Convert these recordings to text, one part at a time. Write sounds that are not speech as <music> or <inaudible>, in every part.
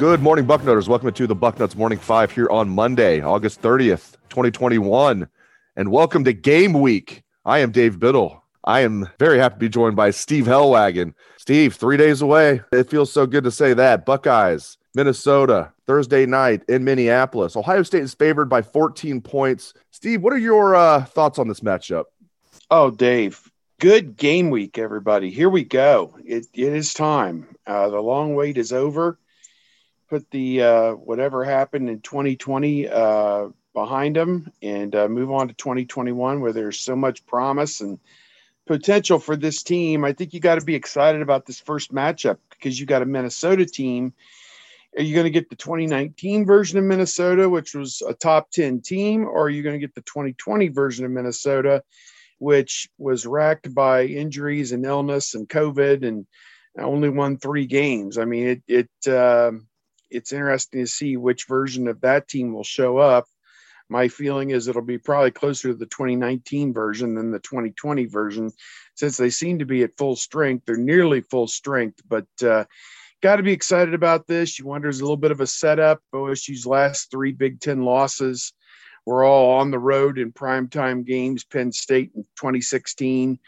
Good morning, Bucknoters. Welcome to the Bucknuts Morning Five here on Monday, August 30th, 2021. And welcome to Game Week. I am Dave Biddle. I am very happy to be joined by Steve Helwagen. Steve, three days away. It feels so good to say that. Buckeyes, Minnesota, Thursday night in Minneapolis. Ohio State is favored by 14 points. Steve, what are your uh, thoughts on this matchup? Oh, Dave, good game week, everybody. Here we go. It, it is time. Uh, the long wait is over put the uh, whatever happened in 2020 uh, behind them and uh, move on to 2021 where there's so much promise and potential for this team. I think you got to be excited about this first matchup because you got a Minnesota team. Are you going to get the 2019 version of Minnesota, which was a top 10 team, or are you going to get the 2020 version of Minnesota, which was racked by injuries and illness and COVID and only won three games? I mean, it, it, uh, it's interesting to see which version of that team will show up. My feeling is it'll be probably closer to the 2019 version than the 2020 version, since they seem to be at full strength. They're nearly full strength, but uh, got to be excited about this. You wonder is a little bit of a setup. OSU's last three Big Ten losses were all on the road in primetime games. Penn State in 2016,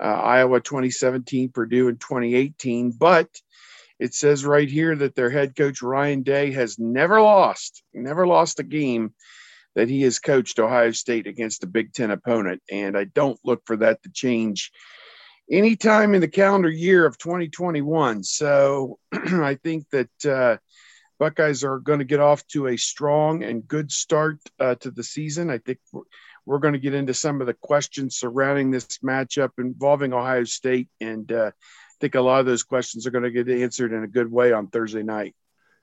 uh, Iowa 2017, Purdue in 2018, but it says right here that their head coach Ryan Day has never lost, never lost a game that he has coached Ohio State against a Big Ten opponent. And I don't look for that to change anytime in the calendar year of 2021. So <clears throat> I think that uh, Buckeyes are going to get off to a strong and good start uh, to the season. I think we're, we're going to get into some of the questions surrounding this matchup involving Ohio State and uh, think a lot of those questions are going to get answered in a good way on Thursday night.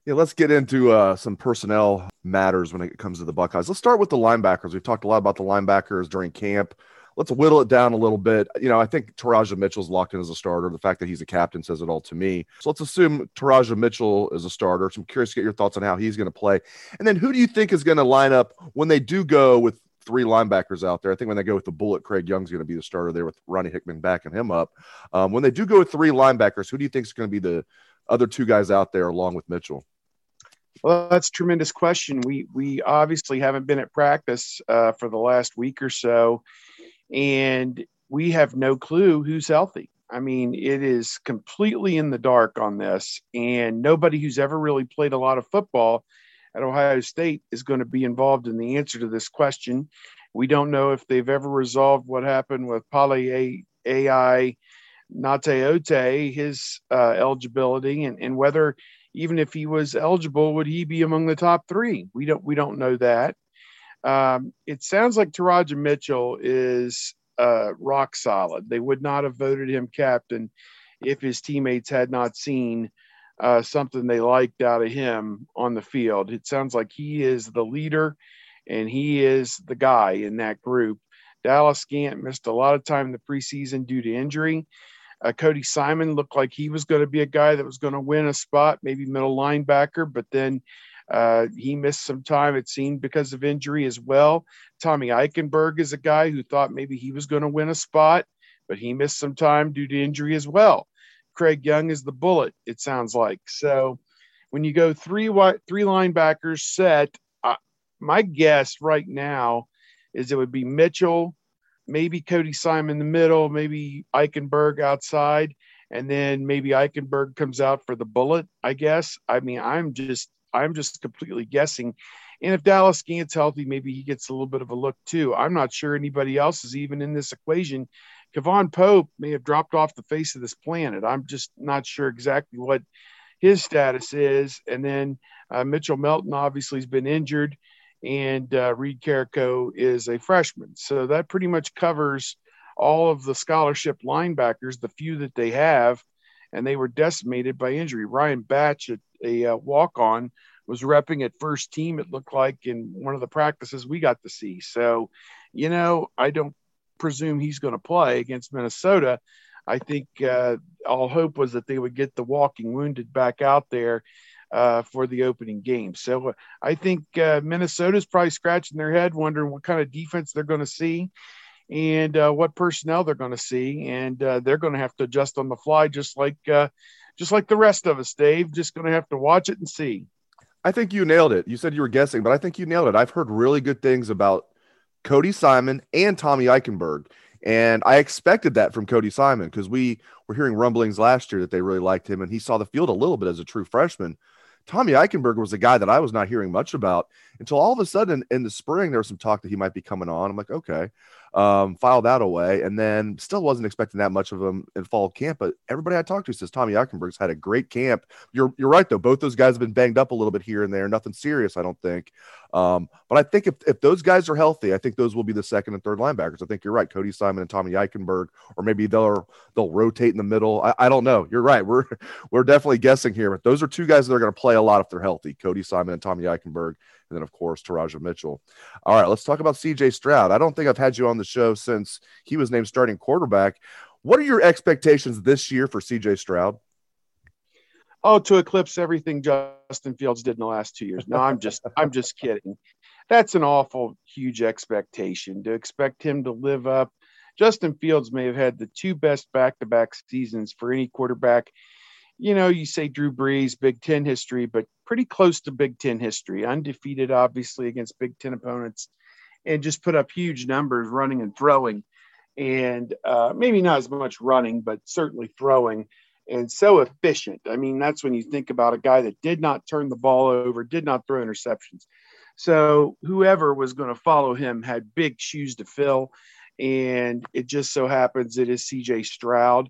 Yeah, let's get into uh, some personnel matters when it comes to the Buckeyes. Let's start with the linebackers. We've talked a lot about the linebackers during camp. Let's whittle it down a little bit. You know, I think Teradja Mitchell's locked in as a starter. The fact that he's a captain says it all to me. So let's assume Teradja Mitchell is a starter. So I'm curious to get your thoughts on how he's going to play. And then who do you think is going to line up when they do go with three linebackers out there. I think when they go with the bullet, Craig Young's going to be the starter there with Ronnie Hickman backing him up. Um, when they do go with three linebackers, who do you think is going to be the other two guys out there along with Mitchell? Well, that's a tremendous question. We we obviously haven't been at practice uh, for the last week or so, and we have no clue who's healthy. I mean, it is completely in the dark on this, and nobody who's ever really played a lot of football at Ohio State is going to be involved in the answer to this question. We don't know if they've ever resolved what happened with Poly AI Gaoteote, his uh, eligibility, and, and whether even if he was eligible, would he be among the top three? We don't we don't know that. Um, it sounds like Teradja Mitchell is uh, rock solid. They would not have voted him captain if his teammates had not seen uh, something they liked out of him on the field. It sounds like he is the leader and he is the guy in that group. Dallas Gant missed a lot of time in the preseason due to injury. Uh, Cody Simon looked like he was going to be a guy that was going to win a spot, maybe middle linebacker, but then uh, he missed some time, it seemed, because of injury as well. Tommy Eichenberg is a guy who thought maybe he was going to win a spot, but he missed some time due to injury as well. Craig Young is the bullet. It sounds like so. When you go three three linebackers set, uh, my guess right now is it would be Mitchell, maybe Cody Simon in the middle, maybe Eichenberg outside, and then maybe Eichenberg comes out for the bullet. I guess. I mean, I'm just I'm just completely guessing. And if Dallas Gant's healthy, maybe he gets a little bit of a look too. I'm not sure anybody else is even in this equation. K'Vaughan Pope may have dropped off the face of this planet. I'm just not sure exactly what his status is. And then uh, Mitchell Melton obviously has been injured, and uh, Reed Carrico is a freshman. So that pretty much covers all of the scholarship linebackers, the few that they have, and they were decimated by injury. Ryan Batch, a, a uh, walk on, was repping at first team, it looked like, in one of the practices we got to see. So, you know, I don't presume he's going to play against Minnesota. I think uh, all hope was that they would get the walking wounded back out there uh, for the opening game. So uh, I think uh, Minnesota's probably scratching their head, wondering what kind of defense they're going to see and uh, what personnel they're going to see, and uh, they're going to have to adjust on the fly, just like just like the rest of us. Dave, just going to have to watch it and see. I think you nailed it. You said you were guessing, but I think you nailed it. I've heard really good things about Cody Simon and Tommy Eichenberg. And I expected that from Cody Simon because we were hearing rumblings last year that they really liked him and he saw the field a little bit as a true freshman. Tommy Eichenberg was a guy that I was not hearing much about until all of a sudden in the spring there was some talk that he might be coming on. I'm like, okay um, file that away, and then still wasn't expecting that much of them in fall camp. But everybody I talked to says Tommy Eichenberg's had a great camp. You're you're right though; both those guys have been banged up a little bit here and there. Nothing serious, I don't think. Um, but I think if, if those guys are healthy, I think those will be the second and third linebackers. I think you're right, Cody Simon and Tommy Eichenberg, or maybe they'll they'll rotate in the middle. I, I don't know. You're right. We're <laughs> we're definitely guessing here, but those are two guys that are going to play a lot if they're healthy. Cody Simon and Tommy Eichenberg and then of course Teradja Mitchell. All right, let's talk about CJ Stroud. I don't think I've had you on the show since he was named starting quarterback. What are your expectations this year for CJ Stroud? Oh, to eclipse everything Justin Fields did in the last two years. No, I'm just <laughs> I'm just kidding. That's an awful huge expectation to expect him to live up. Justin Fields may have had the two best back-to-back seasons for any quarterback you know, you say Drew Brees, Big Ten history, but pretty close to Big Ten history, undefeated, obviously, against Big Ten opponents, and just put up huge numbers running and throwing. And uh, maybe not as much running, but certainly throwing and so efficient. I mean, that's when you think about a guy that did not turn the ball over, did not throw interceptions. So whoever was going to follow him had big shoes to fill. And it just so happens it is CJ Stroud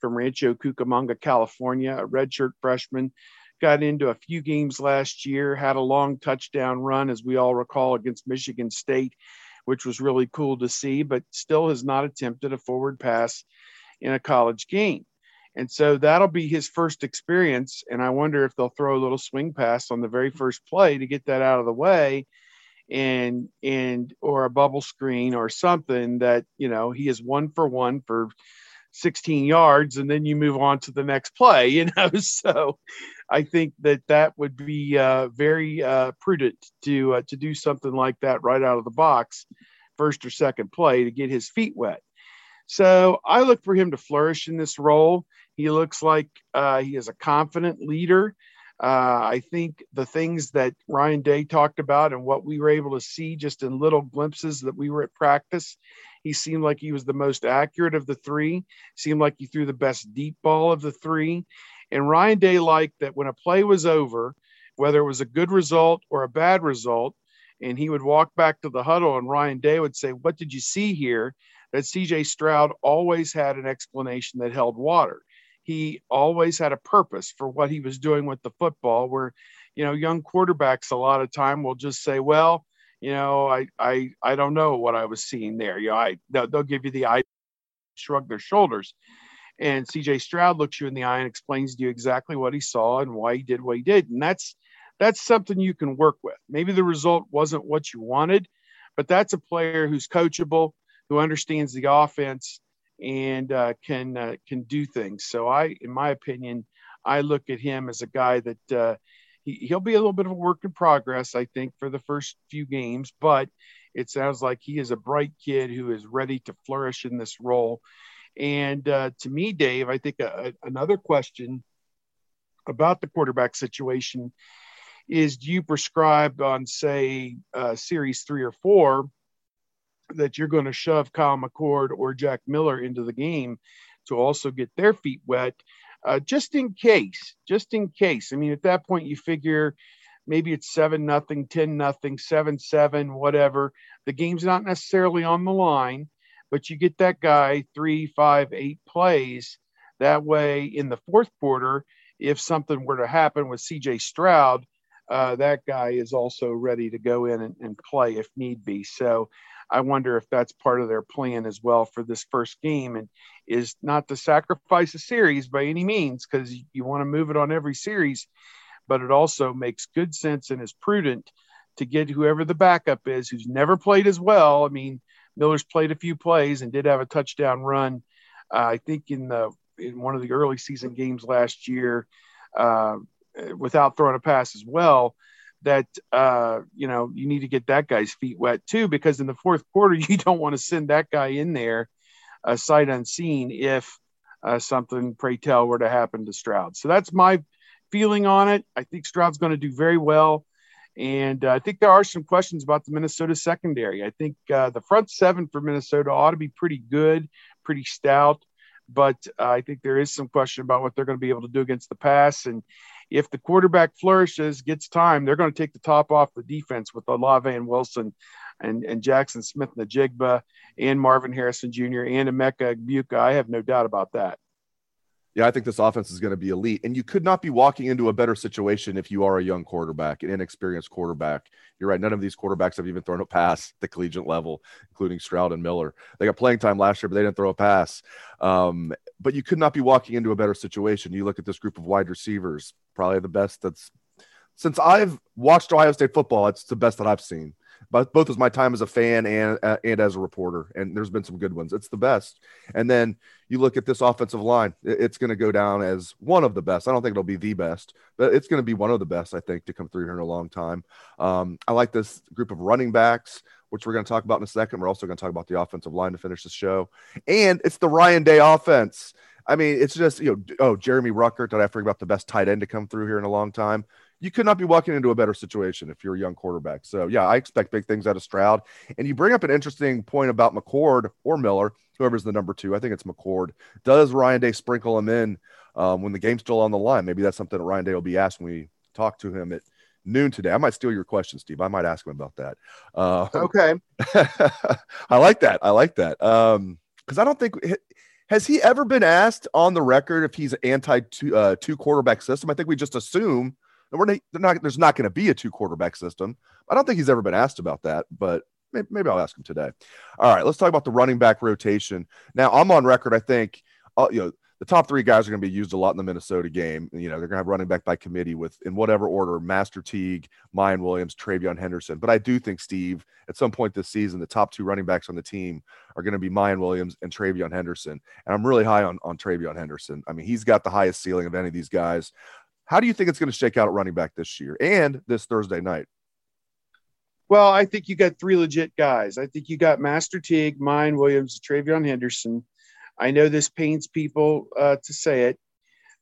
from Rancho Cucamonga, California, a redshirt freshman. Got into a few games last year, had a long touchdown run, as we all recall, against Michigan State, which was really cool to see, but still has not attempted a forward pass in a college game. And so that'll be his first experience. And I wonder if they'll throw a little swing pass on the very first play to get that out of the way and and or a bubble screen or something that you know he is one for one for 16 yards and then you move on to the next play you know? <laughs> So i think that that would be uh, very uh, prudent to uh, to do something like that right out of the box first or second play to get his feet wet. So i look for him to flourish in this role. He looks like uh, he is a confident leader. Uh, I think the things that Ryan Day talked about and what we were able to see just in little glimpses that we were at practice he seemed like he was the most accurate of the three, seemed like he threw the best deep ball of the three. And Ryan Day liked that when a play was over, whether it was a good result or a bad result, and he would walk back to the huddle and Ryan Day would say, What did you see here? That CJ Stroud always had an explanation that held water. He always had a purpose for what he was doing with the football, where, you know, young quarterbacks a lot of time will just say, Well, you know, I I I don't know what I was seeing there. You know, I they'll, they'll give you the eye, shrug their shoulders, and CJ Stroud looks you in the eye and explains to you exactly what he saw and why he did what he did, and that's that's something you can work with. Maybe the result wasn't what you wanted, but that's a player who's coachable, who understands the offense, and uh, can uh, can do things. So I, in my opinion, I look at him as a guy that uh, he, he'll be a little bit of a work in progress, I think, for the first few games, but it sounds like he is a bright kid who is ready to flourish in this role. And uh, to me, Dave, I think a, a, another question about the quarterback situation is do you prescribe on, say, uh, series three or four that you're going to shove Kyle McCord or Jack Miller into the game to also get their feet wet? Uh, just in case, just in case. I mean, at that point, you figure maybe it's seven nothing, ten nothing, seven seven, whatever. The game's not necessarily on the line, but you get that guy three, five, eight plays. That way, in the fourth quarter, if something were to happen with CJ Stroud, uh, that guy is also ready to go in and, and, play if need be. So I wonder if that's part of their plan as well for this first game and is not to sacrifice a series by any means because you want to move it on every series, but it also makes good sense and is prudent to get whoever the backup is who's never played as well. I mean, Miller's played a few plays and did have a touchdown run. Uh, I think in the in one of the early season games last year, uh, without throwing a pass as well that uh, you know you need to get that guy's feet wet too because in the fourth quarter <laughs> you don't want to send that guy in there uh, sight unseen if uh, something pray tell were to happen to Stroud. So that's my feeling on it. I think Stroud's going to do very well. And uh, I think there are some questions about the Minnesota secondary. I think uh, the front seven for Minnesota ought to be pretty good, pretty stout. But uh, I think there is some question about what they're going to be able to do against the pass. And if the quarterback flourishes, gets time, they're going to take the top off the defense with Olave and Wilson and, and Jaxon Smith-Njigba and Marvin Harrison Jr. and Emeka Egbuka. I have no doubt about that. Yeah, I think this offense is going to be elite. And you could not be walking into a better situation if you are a young quarterback, an inexperienced quarterback. You're right. None of these quarterbacks have even thrown a pass at the collegiate level, including Stroud and Miller. They got playing time last year, but they didn't throw a pass. Um, but you could not be walking into a better situation. You look at this group of wide receivers, probably the best that's since I've watched Ohio State football, it's the best that I've seen but both as my time as a fan and uh, and as a reporter. And there's been some good ones. It's the best. And then you look at this offensive line; it's going to go down as one of the best. I don't think it'll be the best, but it's going to be one of the best. I think to come through here in a long time. Um, I like this group of running backs. Which we're going to talk about in a second. We're also going to talk about the offensive line to finish the show. And it's the Ryan Day offense. I mean, it's just, you know, oh, Jeremy Ruckert. Did I forget about the best tight end to come through here in a long time? You could not be walking into a better situation if you're a young quarterback. So yeah, I expect big things out of Stroud. And you bring up an interesting point about McCord or Miller, whoever's the number two. I think it's McCord. Does Ryan Day sprinkle him in um, when the game's still on the line? Maybe that's something that Ryan Day will be asked when we talk to him at noon today. I might steal your question, Steve. I might ask him about that. Uh, okay. <laughs> I like that. I like that. Um, because I don't think has he ever been asked on the record if he's anti two uh, two quarterback system? I think we just assume and we're not, there's not going to be a two quarterback system. I don't think he's ever been asked about that, but maybe, maybe, I'll ask him today. All right, let's talk about the running back rotation. Now, I'm on record. I think, uh, you know, the top three guys are going to be used a lot in the Minnesota game. You know, they're going to have running back by committee with, in whatever order, Master Teague, Miyan Williams, TreVeyon Henderson. But I do think, Steve, at some point this season, the top two running backs on the team are going to be Miyan Williams and TreVeyon Henderson. And I'm really high on, on TreVeyon Henderson. I mean, he's got the highest ceiling of any of these guys. How do you think it's going to shake out at running back this year and this Thursday night? Well, I think you got three legit guys. I think you got Master Teague, Miyan, Williams, TreVeyon Henderson. I know this pains people uh, to say it,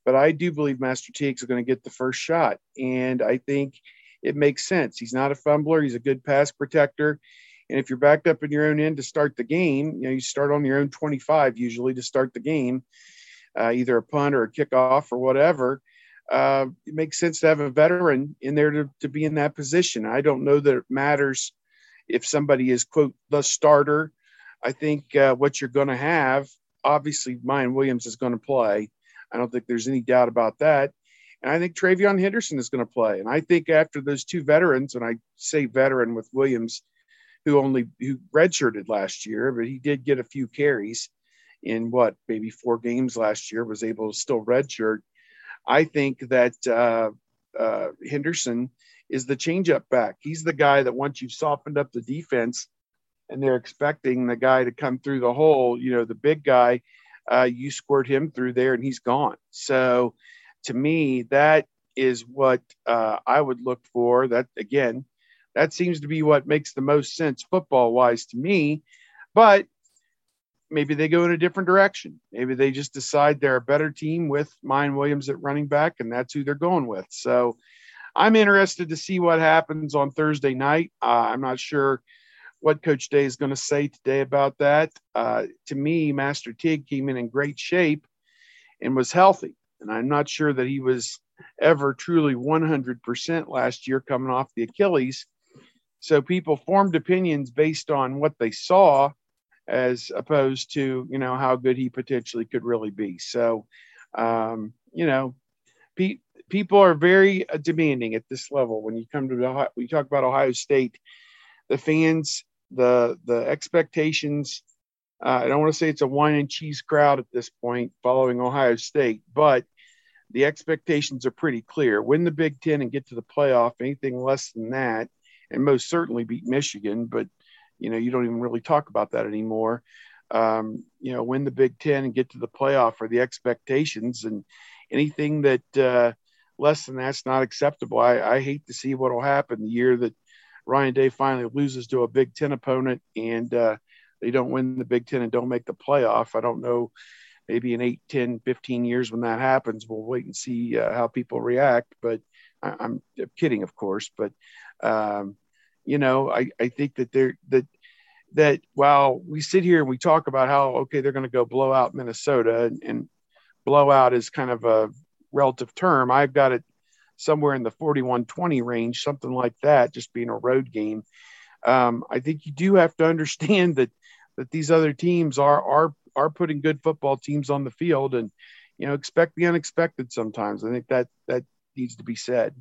but I do believe Master Teague's going to get the first shot. And I think it makes sense. He's not a fumbler, he's a good pass protector. And if you're backed up in your own end to start the game, you know, you start on your own 25 usually to start the game, uh, either a punt or a kickoff or whatever uh, it makes sense to have a veteran in there to, to be in that position. I don't know that it matters if somebody is, quote, the starter. I think uh, what you're going to have, obviously, Miyan Williams is going to play. I don't think there's any doubt about that. And I think TreVeyon Henderson is going to play. And I think after those two veterans, and I say veteran with Williams, who only who redshirted last year, but he did get a few carries in what maybe four games last year, was able to still redshirt. I think that uh, uh, Henderson is the changeup back. He's the guy that once you've softened up the defense and they're expecting the guy to come through the hole, you know, the big guy, uh, you squirt him through there and he's gone. So to me, that is what uh, I would look for. That again, that seems to be what makes the most sense football wise to me. But maybe they go in a different direction. Maybe they just decide they're a better team with Miyan Williams at running back, and that's who they're going with. So I'm interested to see what happens on Thursday night. Uh, I'm not sure what Coach Day is going to say today about that. Uh, to me, Master Teague came in in great shape and was healthy, and I'm not sure that he was ever truly 100% last year coming off the Achilles. So people formed opinions based on what they saw as opposed to, you know, how good he potentially could really be. So, um, you know, pe- people are very uh, demanding at this level. When you come to Ohio, we talk about Ohio State, the fans, the the expectations. Uh, I don't want to say it's a wine and cheese crowd at this point following Ohio State, but the expectations are pretty clear. Win the Big Ten and get to the playoff. Anything less than that, and most certainly beat Michigan, but you know you don't even really talk about that anymore. Um, you know, win the Big Ten and get to the playoff are the expectations, and anything that uh, less than that's not acceptable. I, I hate to see what will happen the year that Ryan Day finally loses to a Big Ten opponent and uh, they don't win the Big Ten and don't make the playoff. I don't know, maybe in 8, 10, 15 years when that happens, we'll wait and see uh, how people react. But I, am kidding, of course. But, um, you know, I, I think that they're, that, that while we sit here and we talk about how, okay, they're going to go blow out Minnesota and, and blowout is kind of a relative term. I've got it somewhere in the 41-20 range, something like that, just being a road game. Um, I think you do have to <laughs> understand that that these other teams are are are putting good football teams on the field, and you know expect the unexpected sometimes. I think that that needs to be said.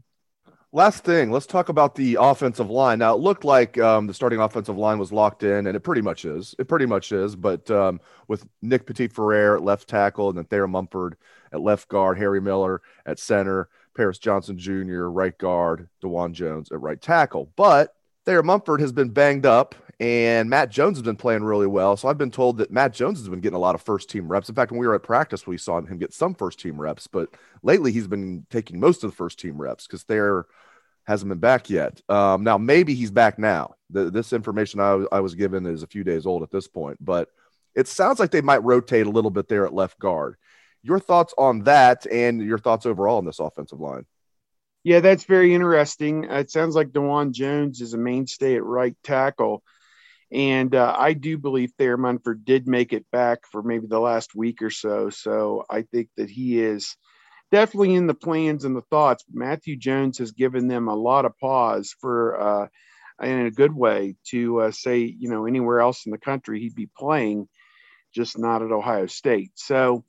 Last thing, let's talk about the offensive line. Now, it looked like um, the starting offensive line was locked in, and it pretty much is. It pretty much is. But um, with Nick Petit Frere at left tackle, and then Thayer Munford at left guard, Harry Miller at center, Paris Johnson Jr., right guard, Dawand Jones at right tackle. But Thayer Munford has been banged up, and Matt Jones has been playing really well. So I've been told that Matt Jones has been getting a lot of first team reps. In fact, when we were at practice, we saw him get some first team reps, but lately he's been taking most of the first team reps because Thayer hasn't been back yet. Um, now, maybe he's back now. The, this information I, was given is a few days old at this point, but it sounds like they might rotate a little bit there at left guard. Your thoughts on that and your thoughts overall on this offensive line? Yeah, that's very interesting. It sounds like Dawand Jones is a mainstay at right tackle. And uh, I do believe Thayer Munford did make it back for maybe the last week or so. So I think that he is definitely in the plans and the thoughts. Matthew Jones has given them a lot of pause for, uh, in a good way, to uh, say, you know, anywhere else in the country he'd be playing, just not at Ohio State. So,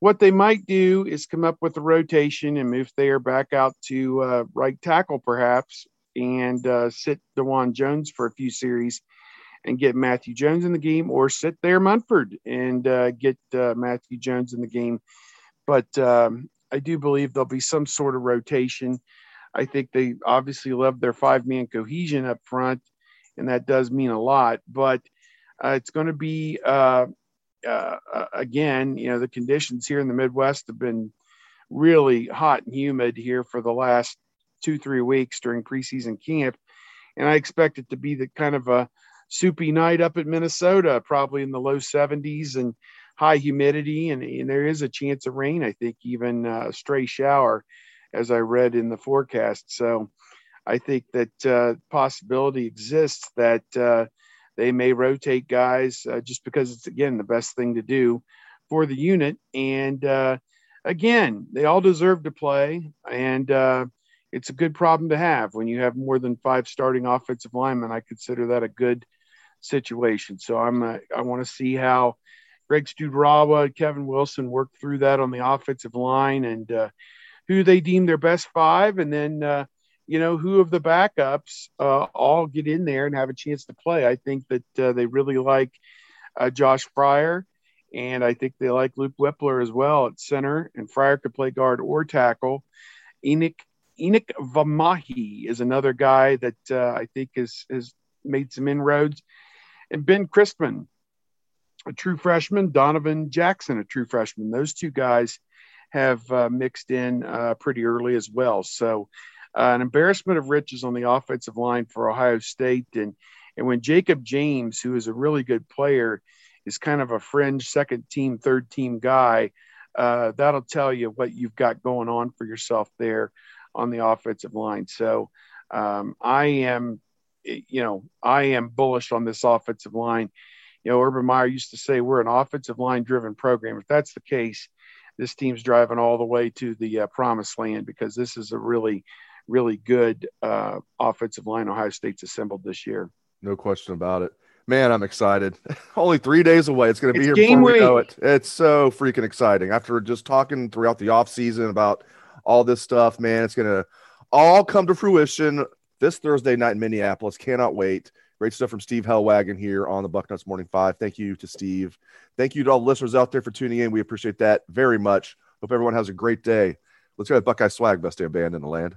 what they might do is come up with a rotation and move Thayer back out to uh, right tackle, perhaps, and uh, sit Dawand Jones for a few series and get Matthew Jones in the game, or sit Thayer Munford and uh, get uh, Matthew Jones in the game. But um, I do believe there'll be some sort of rotation. I think they obviously love their five man cohesion up front, and that does mean a lot. But uh, it's going to be, uh, uh, uh, again, you know, the conditions here in the Midwest have been really hot and humid here for the last two, three weeks during preseason camp. And I expect it to be the kind of a soupy night up at Minnesota, probably in the low 70s. And high humidity, and, and there is a chance of rain. I think even uh, a stray shower, as I read in the forecast. So I think that uh, possibility exists that uh, they may rotate guys uh, just because it's again the best thing to do for the unit. And uh, again, they all deserve to play, and uh, it's a good problem to have when you have more than five starting offensive linemen. I consider that a good situation. So I'm I want to see how Greg Studrawa, Kevin Wilson worked through that on the offensive line and uh, who they deem their best five, and then uh, you know who of the backups uh, all get in there and have a chance to play. I think that uh, they really like uh, Josh Fryar, and I think they like Luke Wypler as well at center. And Fryar could play guard or tackle. Enokk Enokk Vimahi is another guy that uh, I think has has made some inroads, and Ben Christman a true freshman, Donovan Jackson, a true freshman. Those two guys have uh, mixed in uh, pretty early as well. So, uh, an embarrassment of riches on the offensive line for Ohio State. And, and when Jakob James, who is a really good player, is kind of a fringe second team, third team guy, uh, that'll tell you what you've got going on for yourself there on the offensive line. So, um, I am, you know, I am bullish on this offensive line you know, Urban Meyer used to say we're an offensive line driven program. If that's the case, this team's driving all the way to the uh, promised land because this is a really, really good uh, offensive line Ohio State's assembled this year. No question about it. Man, I'm excited. <laughs> Only three days away. It's going to be It's here game before we know it. It's so freaking exciting. After just talking throughout the off season about all this stuff, man, it's going to all come to fruition this Thursday night in Minneapolis. Cannot wait. Great stuff from Steve Helwagen here on the Bucknuts Morning Five. Thank you to Steve. Thank you to all the listeners out there for tuning in. We appreciate that very much. Hope everyone has a great day. Let's go to Buckeye Swag, best damn band in the land.